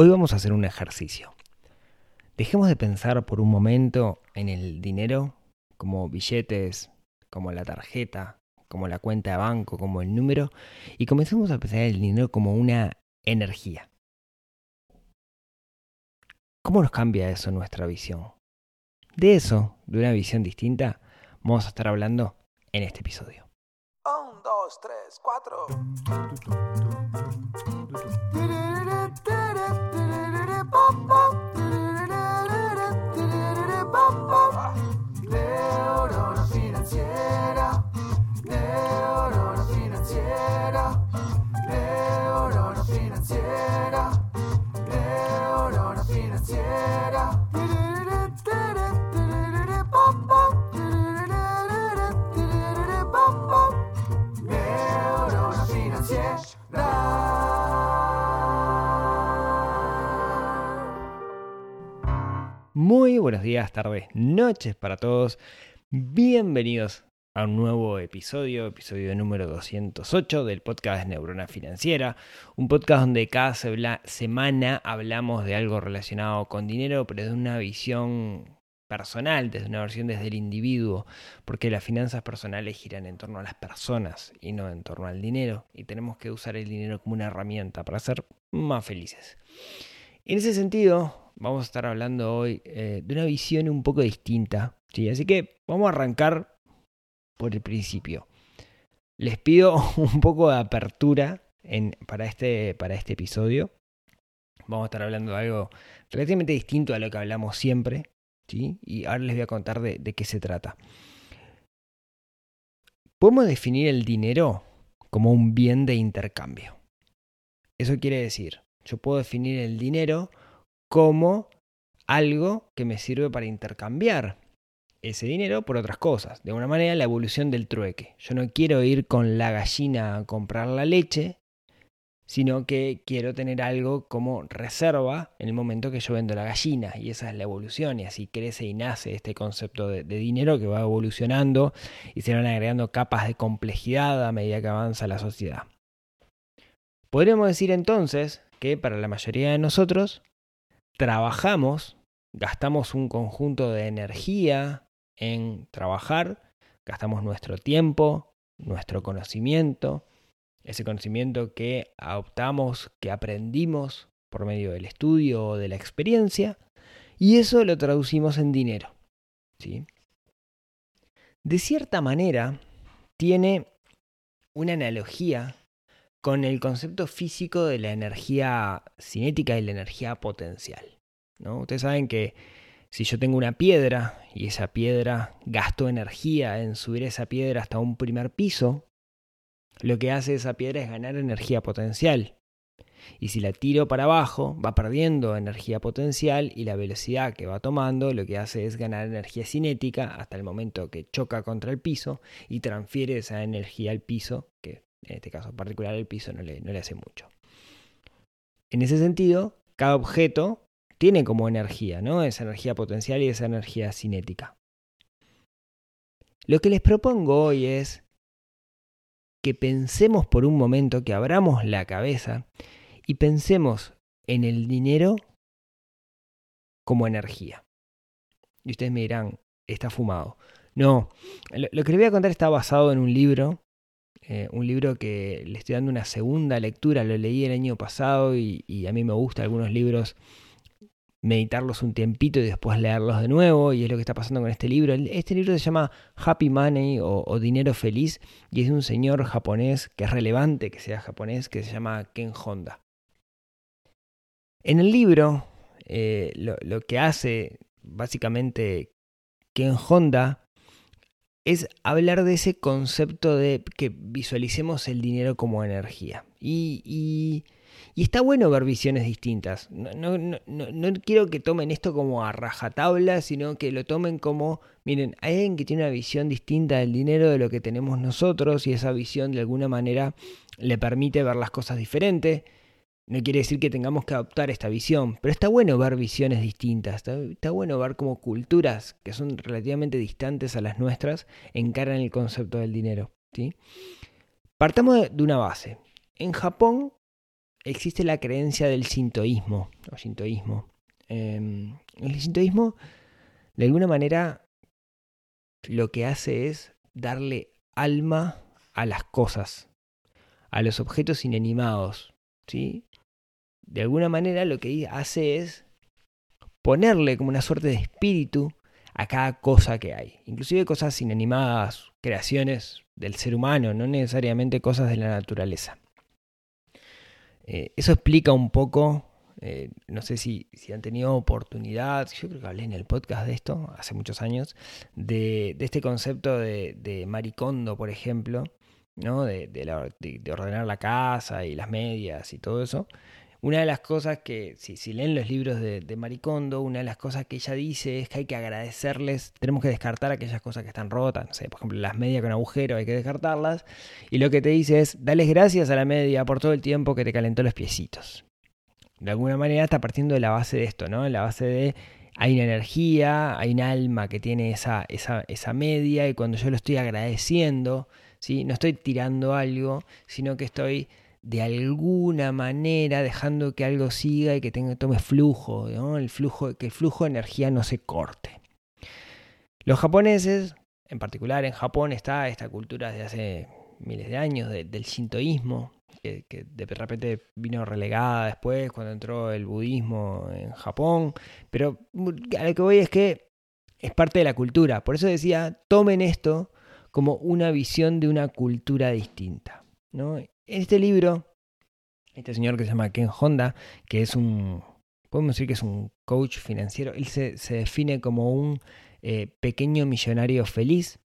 Hoy vamos a hacer un ejercicio. Dejemos de pensar por un momento en el dinero como billetes, como la tarjeta, como la cuenta de banco, como el número, y comencemos a pensar el dinero como una energía. ¿Cómo nos cambia eso nuestra visión? De eso, de una visión distinta, vamos a estar hablando en este episodio. Un, dos, tres, cuatro. Neurona financiera, neurona Muy buenos días, tardes, noches para todos. Bienvenidos a un nuevo episodio, episodio número 208 del podcast Neurona Financiera, un podcast donde cada semana hablamos de algo relacionado con dinero, pero de una visión personal, desde una versión desde el individuo, porque las finanzas personales giran en torno a las personas y no en torno al dinero, y tenemos que usar el dinero como una herramienta para ser más felices. En ese sentido, vamos a estar hablando hoy eh, de una visión un poco distinta, ¿sí? así que vamos a arrancar por el principio. Les pido un poco de apertura en- para, este, para este episodio. Vamos a estar hablando de algo relativamente distinto a lo que hablamos siempre. ¿sí? Y ahora les voy a contar de, de qué se trata. Podemos definir el dinero como un bien de intercambio. Eso quiere decir, yo puedo definir el dinero como algo que me sirve para intercambiar ese dinero por otras cosas. De alguna manera, la evolución del trueque. Yo no quiero ir con la gallina a comprar la leche, sino que quiero tener algo como reserva en el momento que yo vendo la gallina. Y esa es la evolución. Y así crece y nace este concepto de, de dinero que va evolucionando y se van agregando capas de complejidad a medida que avanza la sociedad. Podríamos decir entonces que para la mayoría de nosotros trabajamos, gastamos un conjunto de energía en trabajar, gastamos nuestro tiempo, nuestro conocimiento, ese conocimiento que adoptamos, que aprendimos por medio del estudio o de la experiencia, y eso lo traducimos en dinero. ¿sí? De cierta manera, tiene una analogía con el concepto físico de la energía cinética y la energía potencial. ¿no? Ustedes saben que si yo tengo una piedra y esa piedra gasto energía en subir esa piedra hasta un primer piso, lo que hace esa piedra es ganar energía potencial. Y si la tiro para abajo, va perdiendo energía potencial y la velocidad que va tomando lo que hace es ganar energía cinética hasta el momento que choca contra el piso y transfiere esa energía al piso, que en este caso particular el piso no le, no le hace mucho. En ese sentido, cada objeto tiene como energía, ¿no? Esa energía potencial y esa energía cinética. Lo que les propongo hoy es que pensemos por un momento, que abramos la cabeza y pensemos en el dinero como energía. Y ustedes me dirán, está fumado. No, lo que les voy a contar está basado en un libro, eh, un libro que le estoy dando una segunda lectura, lo leí el año pasado y, a mí me gusta algunos libros meditarlos un tiempito y después leerlos de nuevo, y es lo que está pasando con este libro. Este libro se llama Happy Money o, Dinero Feliz, y es de un señor japonés que es relevante que sea japonés, que se llama Ken Honda. En el libro, eh, lo que hace básicamente Ken Honda es hablar de ese concepto de que visualicemos el dinero como energía. Y, y, está bueno ver visiones distintas. No, no, no, no, quiero que tomen esto como a rajatabla, sino que lo tomen como, miren, hay alguien que tiene una visión distinta del dinero de lo que tenemos nosotros y esa visión de alguna manera le permite ver las cosas diferentes. No quiere decir que tengamos que adoptar esta visión, pero está bueno ver visiones distintas, está, bueno ver cómo culturas que son relativamente distantes a las nuestras encaran el concepto del dinero. ¿sí? Partamos de una base. En Japón, existe la creencia del sintoísmo, o. Eh, el sintoísmo, de alguna manera, lo que hace es darle alma a las cosas, a los objetos inanimados, ¿sí? De alguna manera lo que hace es ponerle como una suerte de espíritu a cada cosa que hay, inclusive cosas inanimadas, creaciones del ser humano, no necesariamente cosas de la naturaleza. Eh, eso explica un poco, eh, no sé si, si, han tenido oportunidad, yo creo que hablé en el podcast de esto hace muchos años, de, de este concepto de, de, Maricondo, por ejemplo, ¿no? De, de, ordenar la casa y las medias y todo eso. Una de las cosas que, si, leen los libros de, de, Maricondo, una de las cosas que ella dice es que hay que agradecerles, tenemos que descartar aquellas cosas que están rotas, no sé, por ejemplo, las medias con agujero hay que descartarlas, y lo que te dice es, dales gracias a la media por todo el tiempo que te calentó los piecitos. De alguna manera está partiendo de la base de esto, ¿no? La base de hay una energía, hay un alma que tiene esa, esa, esa media, y cuando yo lo estoy agradeciendo, ¿sí? no estoy tirando algo, sino que estoy de alguna manera dejando que algo siga y que tenga, tome flujo, el flujo, que el flujo de energía no se corte. Los japoneses, en particular en Japón está esta cultura desde hace miles de años de, del shintoísmo, que, que, de repente vino relegada después cuando entró el budismo en Japón, pero a lo que voy es que es parte de la cultura, por eso decía, tomen esto como una visión de una cultura distinta. ¿No? Este libro, este señor que se llama Ken Honda, que es un, podemos decir que es un coach financiero, él se, se define como un eh, pequeño millonario feliz.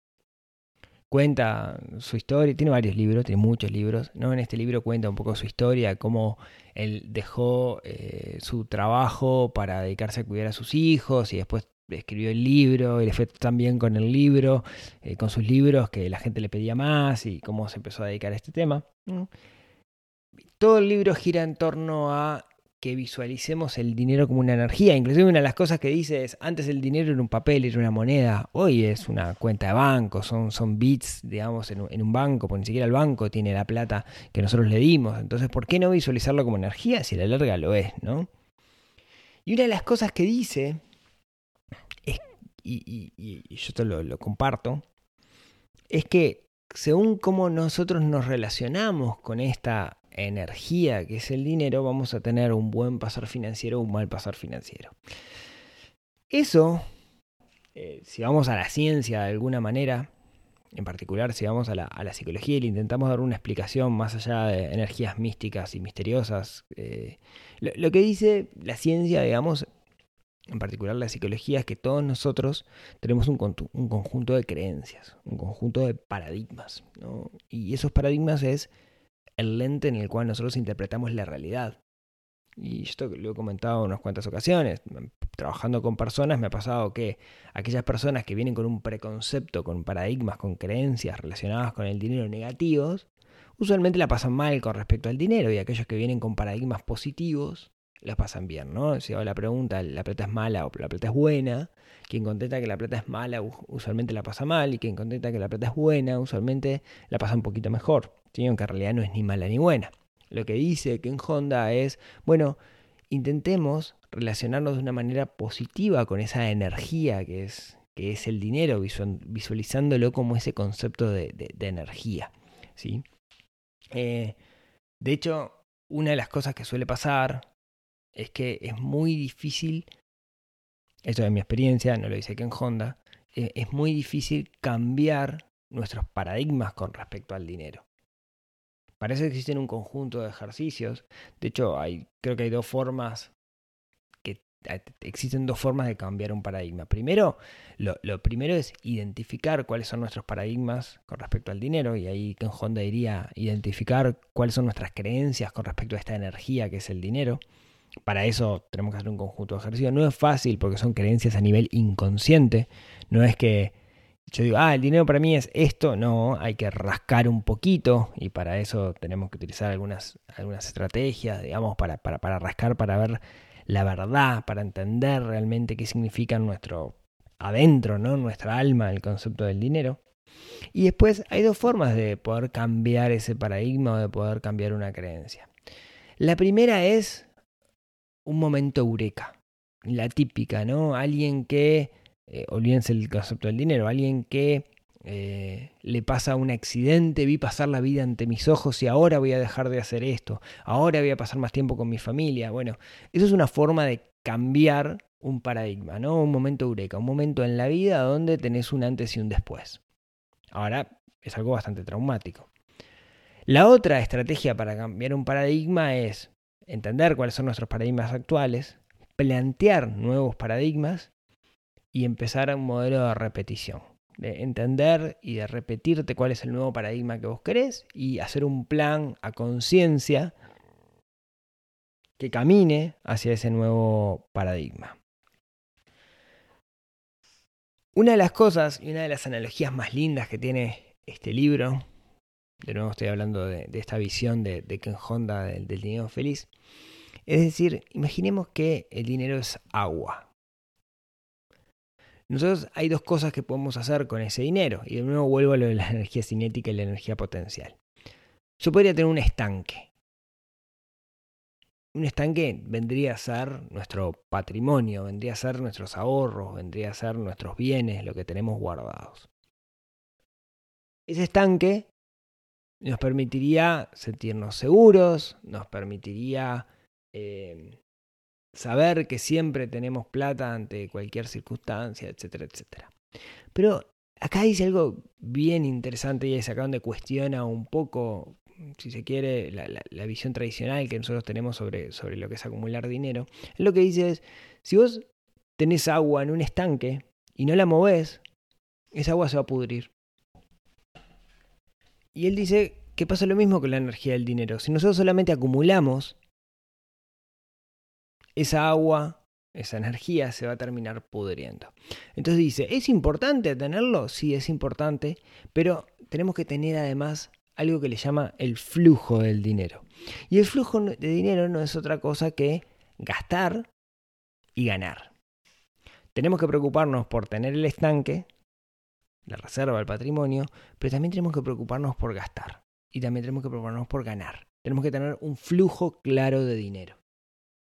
Cuenta su historia, tiene varios libros, tiene muchos libros, ¿no? En este libro cuenta un poco su historia, cómo él dejó eh, su trabajo para dedicarse a cuidar a sus hijos y después escribió el libro y le fue tan bien con el libro, eh, con sus libros, que la gente le pedía más y cómo se empezó a dedicar a este tema. Todo el libro gira en torno a que visualicemos el dinero como una energía. Inclusive una de las cosas que dice es, antes el dinero era un papel, era una moneda, hoy es una cuenta de banco, son, son bits, digamos, en un, en un banco, porque ni siquiera el banco tiene la plata que nosotros le dimos. Entonces, ¿por qué no visualizarlo como energía si a la larga lo es, no? Y una de las cosas que dice y, yo te lo, comparto, es que según cómo nosotros nos relacionamos con esta energía que es el dinero, vamos a tener un buen pasar financiero o un mal pasar financiero. Eso, eh, si vamos a la ciencia de alguna manera, en particular si vamos a la, psicología y le intentamos dar una explicación más allá de energías místicas y misteriosas, eh, lo, lo, que dice la ciencia, digamos, particular la psicología, es que todos nosotros tenemos un, un conjunto de creencias, un conjunto de paradigmas. Y esos paradigmas es el lente en el cual nosotros interpretamos la realidad. Y esto lo he comentado en unas cuantas ocasiones. Trabajando con personas me ha pasado que aquellas personas que vienen con un preconcepto, con paradigmas, con creencias relacionadas con el dinero negativos, usualmente la pasan mal con respecto al dinero y aquellos que vienen con paradigmas positivos la pasan bien, ¿no? Si hago la pregunta, ¿la plata es mala o la plata es buena? Quien contesta que la plata es mala usualmente la pasa mal y quien contesta que la plata es buena usualmente la pasa un poquito mejor, ¿sí? aunque en realidad no es ni mala ni buena. Lo que dice que en Honda es, bueno, intentemos relacionarnos de una manera positiva con esa energía que es, que es el dinero, visualizándolo como ese concepto de, energía, ¿sí? Eh, de hecho, una de las cosas que suele pasar es que es muy difícil, esto es mi experiencia, no lo dice que en Honda, eh, es muy difícil cambiar nuestros paradigmas con respecto al dinero. Para eso existen un conjunto de ejercicios. De hecho, hay, creo que hay dos formas que existen dos formas de cambiar un paradigma. Primero, lo, lo, primero es identificar cuáles son nuestros paradigmas con respecto al dinero, y ahí Ken Honda diría identificar cuáles son nuestras creencias con respecto a esta energía que es el dinero. Para eso tenemos que hacer un conjunto de ejercicios. No es fácil porque son creencias a nivel inconsciente. No es que yo digo, ah, el dinero para mí es esto. No, hay que rascar un poquito y para eso tenemos que utilizar algunas, algunas estrategias, digamos, para, para, para rascar, para ver la verdad, para entender realmente qué significa nuestro adentro, ¿no? Nuestra alma, el concepto del dinero. Y después hay dos formas de poder cambiar ese paradigma o de poder cambiar una creencia. La primera es un momento eureka, la típica, ¿no? Alguien que, eh, olvídense el concepto del dinero, alguien que eh, le pasa un accidente, vi pasar la vida ante mis ojos y ahora voy a dejar de hacer esto, ahora voy a pasar más tiempo con mi familia. Bueno, eso es una forma de cambiar un paradigma, ¿no? Un momento eureka, un momento en la vida donde tenés un antes y un después. Ahora es algo bastante traumático. La otra estrategia para cambiar un paradigma es entender cuáles son nuestros paradigmas actuales, plantear nuevos paradigmas y empezar un modelo de repetición. De entender y de repetirte cuál es el nuevo paradigma que vos querés y hacer un plan a conciencia que camine hacia ese nuevo paradigma. Una de las cosas y una de las analogías más lindas que tiene este libro, de nuevo estoy hablando de, esta visión de, de Ken Honda del, del dinero feliz, es decir, imaginemos que el dinero es agua. Nosotros hay dos cosas que podemos hacer con ese dinero, y de nuevo vuelvo a lo de la energía cinética y la energía potencial. Yo podría tener un estanque. Un estanque vendría a ser nuestro patrimonio, vendría a ser nuestros ahorros, vendría a ser nuestros bienes, lo que tenemos guardados. Ese estanque nos permitiría sentirnos seguros, nos permitiría eh, saber que siempre tenemos plata ante cualquier circunstancia, etcétera, etcétera. Pero acá dice algo bien interesante y es acá donde cuestiona un poco, si se quiere, la, visión tradicional que nosotros tenemos sobre, sobre lo que es acumular dinero. Lo que dice es, si vos tenés agua en un estanque y no la movés, esa agua se va a pudrir. Y él dice que pasa lo mismo con la energía del dinero. Si nosotros solamente acumulamos, esa agua, esa energía se va a terminar pudriendo. Entonces dice, ¿es importante tenerlo? Sí, es importante, pero tenemos que tener además algo que le llama el flujo del dinero. Y el flujo de dinero no es otra cosa que gastar y ganar. Tenemos que preocuparnos por tener el estanque, la reserva, el patrimonio, pero también tenemos que preocuparnos por gastar. Y también tenemos que preocuparnos por ganar. Tenemos que tener un flujo claro de dinero.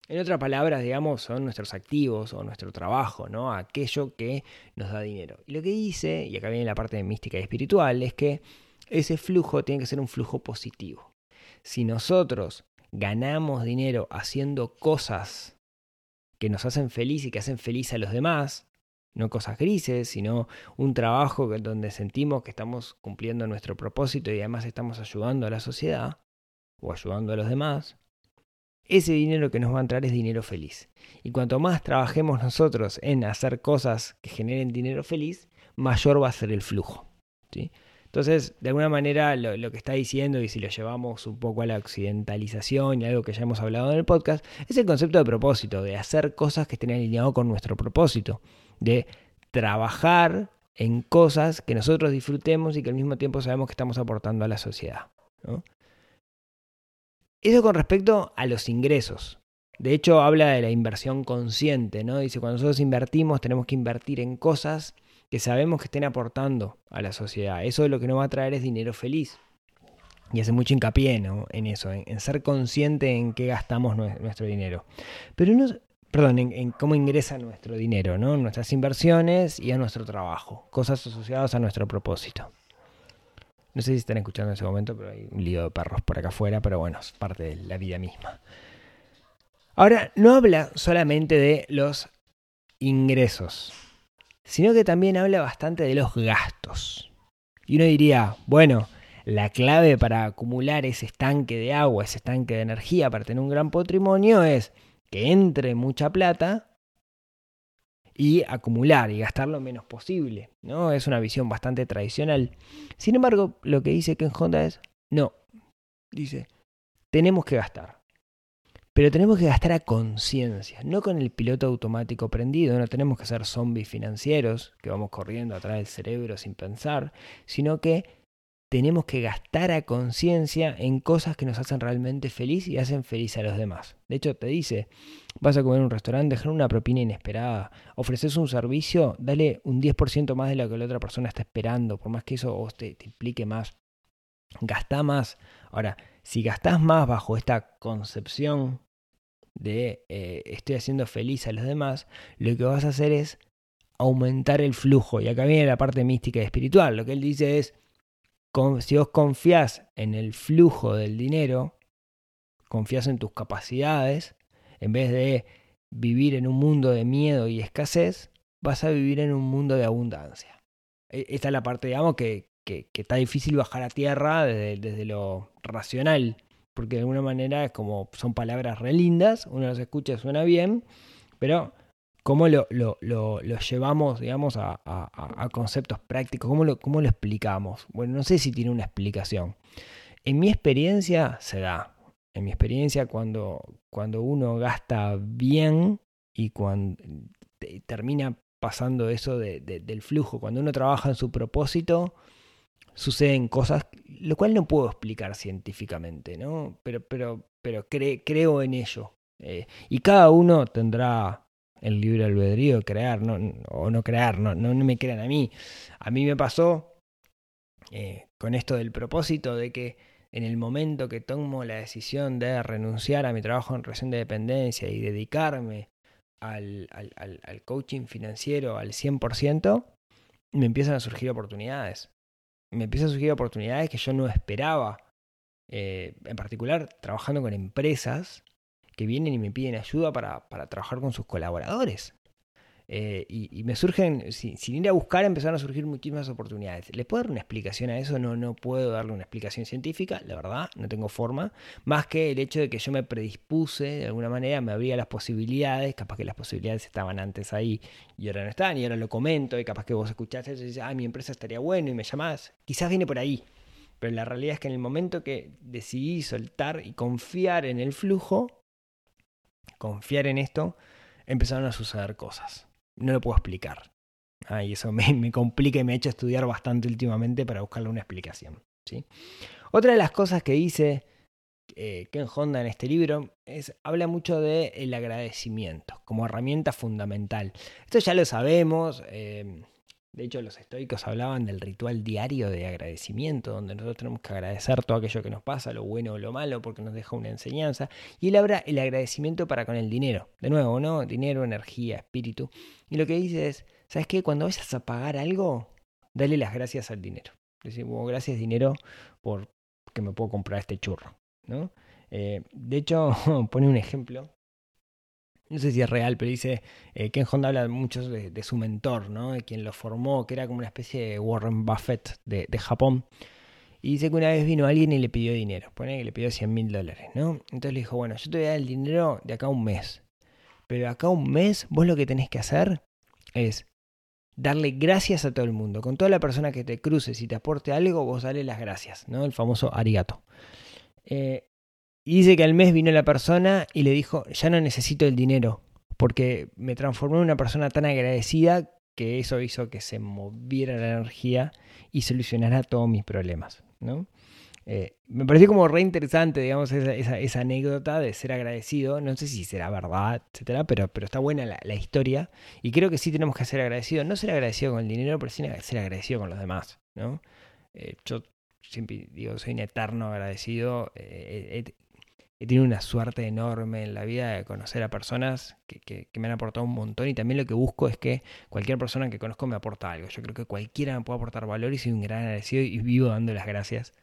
En otras palabras, digamos, son nuestros activos o nuestro trabajo, ¿no? Aquello que nos da dinero. Y lo que dice, y acá viene la parte mística y espiritual, es que ese flujo tiene que ser un flujo positivo. Si nosotros ganamos dinero haciendo cosas que nos hacen feliz y que hacen feliz a los demás, no cosas grises, sino un trabajo donde sentimos que estamos cumpliendo nuestro propósito y además estamos ayudando a la sociedad o ayudando a los demás, ese dinero que nos va a entrar es dinero feliz. Y cuanto más trabajemos nosotros en hacer cosas que generen dinero feliz, mayor va a ser el flujo. ¿sí? Entonces, de alguna manera, lo, lo, que está diciendo, y si lo llevamos un poco a la occidentalización y algo que ya hemos hablado en el podcast, es el concepto de propósito, de hacer cosas que estén alineadas con nuestro propósito, de trabajar en cosas que nosotros disfrutemos y que al mismo tiempo sabemos que estamos aportando a la sociedad. Eso con respecto a los ingresos. De hecho, habla de la inversión consciente, ¿no? Dice, cuando nosotros invertimos, tenemos que invertir en cosas que sabemos que estén aportando a la sociedad. Eso lo que nos va a traer es dinero feliz. Y hace mucho hincapié ¿no? en eso, en, en, ser consciente en qué gastamos nuestro dinero. Pero no, perdón, en, cómo ingresa nuestro dinero, ¿no? Nuestras inversiones y a nuestro trabajo. Cosas asociadas a nuestro propósito. No sé si están escuchando en ese momento, pero hay un lío de perros por acá afuera, pero bueno, es parte de la vida misma. Ahora, no habla solamente de los ingresos, sino que también habla bastante de los gastos. Y uno diría, bueno, la clave para acumular ese estanque de agua, ese estanque de energía, para tener un gran patrimonio es que entre mucha plata y acumular y gastar lo menos posible. ¿no? Es una visión bastante tradicional. Sin embargo, lo que dice Ken Honda es, no, dice, tenemos que gastar. Pero tenemos que gastar a conciencia, no con el piloto automático prendido, no tenemos que ser zombies financieros que vamos corriendo atrás del cerebro sin pensar, sino que tenemos que gastar a conciencia en cosas que nos hacen realmente feliz y hacen feliz a los demás. De hecho, te dice, vas a comer en un restaurante, dejar una propina inesperada, ofreces un servicio, dale un 10% más de lo que la otra persona está esperando, por más que eso te, te implique más. Gasta más. Ahora, si gastás más bajo esta concepción de eh, estoy haciendo feliz a los demás, lo que vas a hacer es aumentar el flujo. Y acá viene la parte mística y espiritual. Lo que él dice es, si vos confías en el flujo del dinero, confías en tus capacidades, en vez de vivir en un mundo de miedo y escasez, vas a vivir en un mundo de abundancia. E, esta es la parte, digamos, que, que, está difícil bajar a tierra desde, desde, lo racional, porque de alguna manera es como son palabras re lindas, uno las escucha, suena bien, pero ¿cómo lo, lo, lo, llevamos, digamos, a, a, conceptos prácticos? ¿Cómo lo, ¿Cómo lo explicamos? Bueno, no sé si tiene una explicación. En mi experiencia se da. En mi experiencia, cuando, cuando uno gasta bien y cuando termina pasando eso de, de, del flujo, cuando uno trabaja en su propósito, suceden cosas, lo cual no puedo explicar científicamente, ¿no? Pero, pero, pero creo en ello. Eh, y cada uno tendrá el libre albedrío crear o no crear, no, no, me crean a mí. A mí me pasó eh, con esto del propósito de que en el momento que tomo la decisión de renunciar a mi trabajo en relación de dependencia y dedicarme al, al, al, al coaching financiero al 100%, me empiezan a surgir oportunidades me empiezan a surgir oportunidades que yo no esperaba. Eh, en particular, trabajando con empresas vienen y me piden ayuda para, para trabajar con sus colaboradores. Eh, y, me surgen, sin, ir a buscar, empezaron a surgir muchísimas oportunidades. ¿Les puedo dar una explicación a eso? No, no puedo darle una explicación científica, la verdad, no tengo forma. Más que el hecho de que yo me predispuse, de alguna manera, me abría las posibilidades, capaz que las posibilidades estaban antes ahí y ahora no están, y ahora lo comento, y capaz que vos escuchaste y dices, ah, mi empresa estaría bueno y me llamás. Quizás viene por ahí. Pero la realidad es que en el momento que decidí soltar y confiar en el flujo, confiar en esto, empezaron a suceder cosas no lo puedo explicar. Ah, y eso me, complica y me ha hecho estudiar bastante últimamente para buscarle una explicación. ¿sí? Otra de las cosas que dice eh, Ken Honda en este libro es, habla mucho del el agradecimiento como herramienta fundamental. Esto ya lo sabemos. Eh, de hecho, los estoicos hablaban del ritual diario de agradecimiento, donde nosotros tenemos que agradecer todo aquello que nos pasa, lo bueno o lo malo, porque nos deja una enseñanza. Y él habla el agradecimiento para con el dinero. De nuevo, ¿no? Dinero, energía, espíritu. Y lo que dice es, ¿sabes qué? Cuando vayas a pagar algo, dale las gracias al dinero. Decimos, gracias dinero por que me puedo comprar este churro, ¿no? Eh, de hecho, pone un ejemplo no sé si es real, pero dice, eh, Ken Honda habla mucho de, su mentor, ¿no? De quien lo formó, que era como una especie de Warren Buffett de, Japón. Y dice que una vez vino alguien y le pidió dinero. Pone que le pidió 100 mil dólares, ¿no? Entonces le dijo, bueno, yo te voy a dar el dinero de acá a un mes. Pero acá a un mes, vos lo que tenés que hacer es darle gracias a todo el mundo. Con toda la persona que te cruce, si te aporte algo, vos dale las gracias, ¿no? El famoso arigato. Eh, y dice que al mes vino la persona y le dijo, ya no necesito el dinero, porque me transformé en una persona tan agradecida que eso hizo que se moviera la energía y solucionara todos mis problemas. ¿no? Eh, me pareció como re interesante, digamos, esa, esa, anécdota de ser agradecido. No sé si será verdad, etcétera, pero, pero está buena la, historia. Y creo que sí tenemos que ser agradecidos. No ser agradecido con el dinero, pero sí ser agradecido con los demás. ¿no? Eh, yo siempre digo, soy un eterno agradecido. Eh, he tenido una suerte enorme en la vida de conocer a personas que, me han aportado un montón y también lo que busco es que cualquier persona que conozco me aporta algo. Yo creo que cualquiera me puede aportar valor y soy un gran agradecido y vivo dando las gracias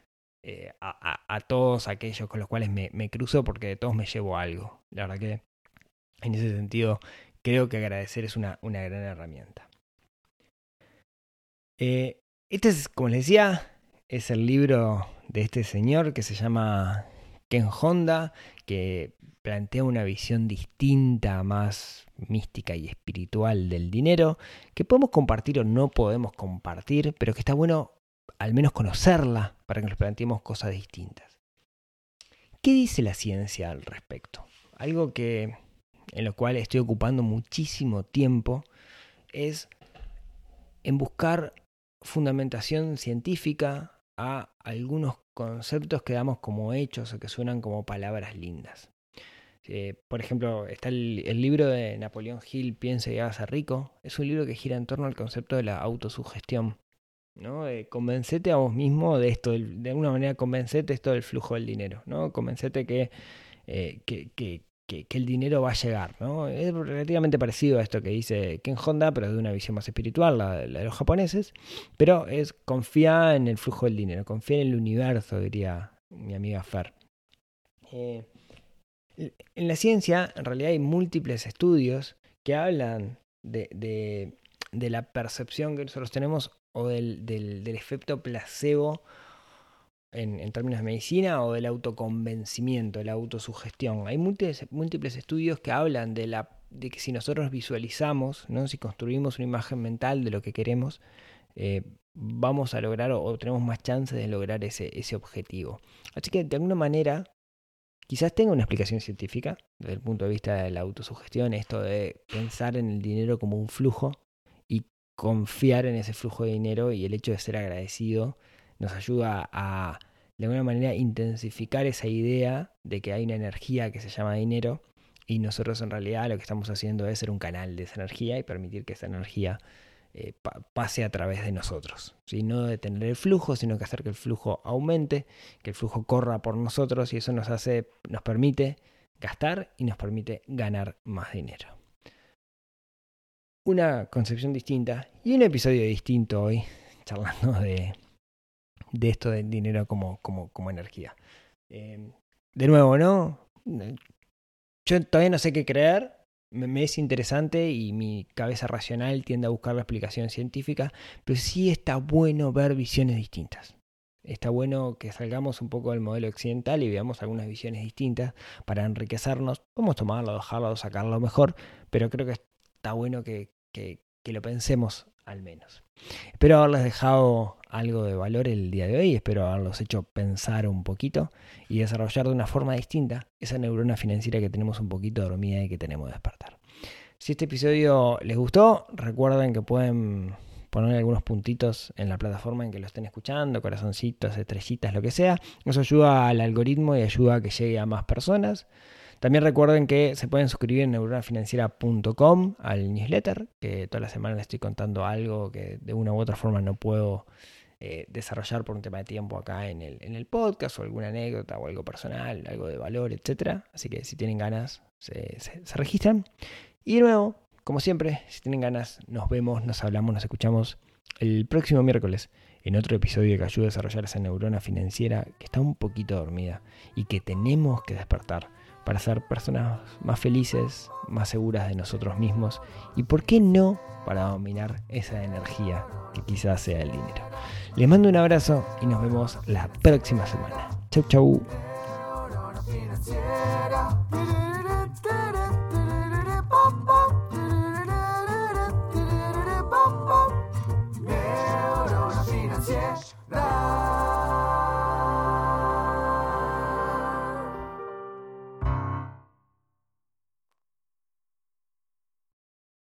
eh, a, todos aquellos con los cuales me, me, cruzo porque de todos me llevo algo. La verdad que en ese sentido creo que agradecer es una, una gran herramienta. Eh, este es, como les decía, es el libro de este señor que se llama Ken Honda, que plantea una visión distinta, más mística y espiritual del dinero, que podemos compartir o no podemos compartir, pero que está bueno al menos conocerla para que nos planteemos cosas distintas. ¿Qué dice la ciencia al respecto? Algo que en lo cual estoy ocupando muchísimo tiempo es en buscar fundamentación científica a algunos conceptos que damos como hechos o que suenan como palabras lindas. Eh, por ejemplo, está el, libro de Napoleón Hill, Piense y hágase rico. Es un libro que gira en torno al concepto de la autosugestión. ¿no? De convencete a vos mismo de esto, de alguna manera convencete esto del flujo del dinero, ¿no? Convencete que, eh, que, el dinero va a llegar, ¿no? Es relativamente parecido a esto que dice Ken Honda, pero de una visión más espiritual, la, de los japoneses, pero es confía en el flujo del dinero, confía en el universo, diría mi amiga Fer. Eh, en la ciencia, en realidad hay múltiples estudios que hablan de, la percepción que nosotros tenemos o del efecto placebo en, términos de medicina o del autoconvencimiento, la autosugestión. Hay múltiples, múltiples estudios que hablan de, la, de que si nosotros visualizamos, ¿no? si construimos una imagen mental de lo que queremos, eh, vamos a lograr o, tenemos más chances de lograr ese, ese objetivo. Así que de alguna manera, quizás tenga una explicación científica desde el punto de vista de la autosugestión, esto de pensar en el dinero como un flujo y confiar en ese flujo de dinero y el hecho de ser agradecido nos ayuda a, de alguna manera, intensificar esa idea de que hay una energía que se llama dinero y nosotros en realidad lo que estamos haciendo es ser un canal de esa energía y permitir que esa energía eh, pase a través de nosotros. No detener el flujo, sino que hacer que el flujo aumente, que el flujo corra por nosotros y eso nos hace, nos permite gastar y nos permite ganar más dinero. Una concepción distinta y un episodio distinto hoy, charlando de de esto del dinero como, como, como energía. Em, de nuevo, ¿no? Yo todavía no sé qué creer, me, es interesante y mi cabeza racional tiende a buscar la explicación científica, pero sí está bueno ver visiones distintas. Está bueno que salgamos un poco del modelo occidental y veamos algunas visiones distintas para enriquecernos. Podemos tomarlo, dejarlo, sacarlo mejor, pero creo que está bueno que, que, que lo pensemos al menos. Espero haberles dejado algo de valor el día de hoy, espero haberlos hecho pensar un poquito y desarrollar de una forma distinta esa neurona financiera que tenemos un poquito dormida y que tenemos que despertar. Si este episodio les gustó, recuerden que pueden poner algunos puntitos en la plataforma en que lo estén escuchando, corazoncitos, estrellitas, lo que sea. Eso ayuda al algoritmo y ayuda a que llegue a más personas. También recuerden que se pueden suscribir en neuronafinanciera.com al newsletter, que toda la semana les estoy contando algo que de una u otra forma no puedo eh, desarrollar por un tema de tiempo acá en el, en el podcast o alguna anécdota o algo personal, algo de valor, etc. Así que si tienen ganas, se, se registran. Y de nuevo, como siempre, si tienen ganas, nos vemos, nos hablamos, nos escuchamos el próximo miércoles en otro episodio que ayuda a desarrollar esa neurona financiera que está un poquito dormida y que tenemos que despertar para ser personas más felices, más seguras de nosotros mismos y, ¿por qué no?, para dominar esa energía que quizás sea el dinero. Les mando un abrazo y nos vemos la próxima semana. Chau, chau.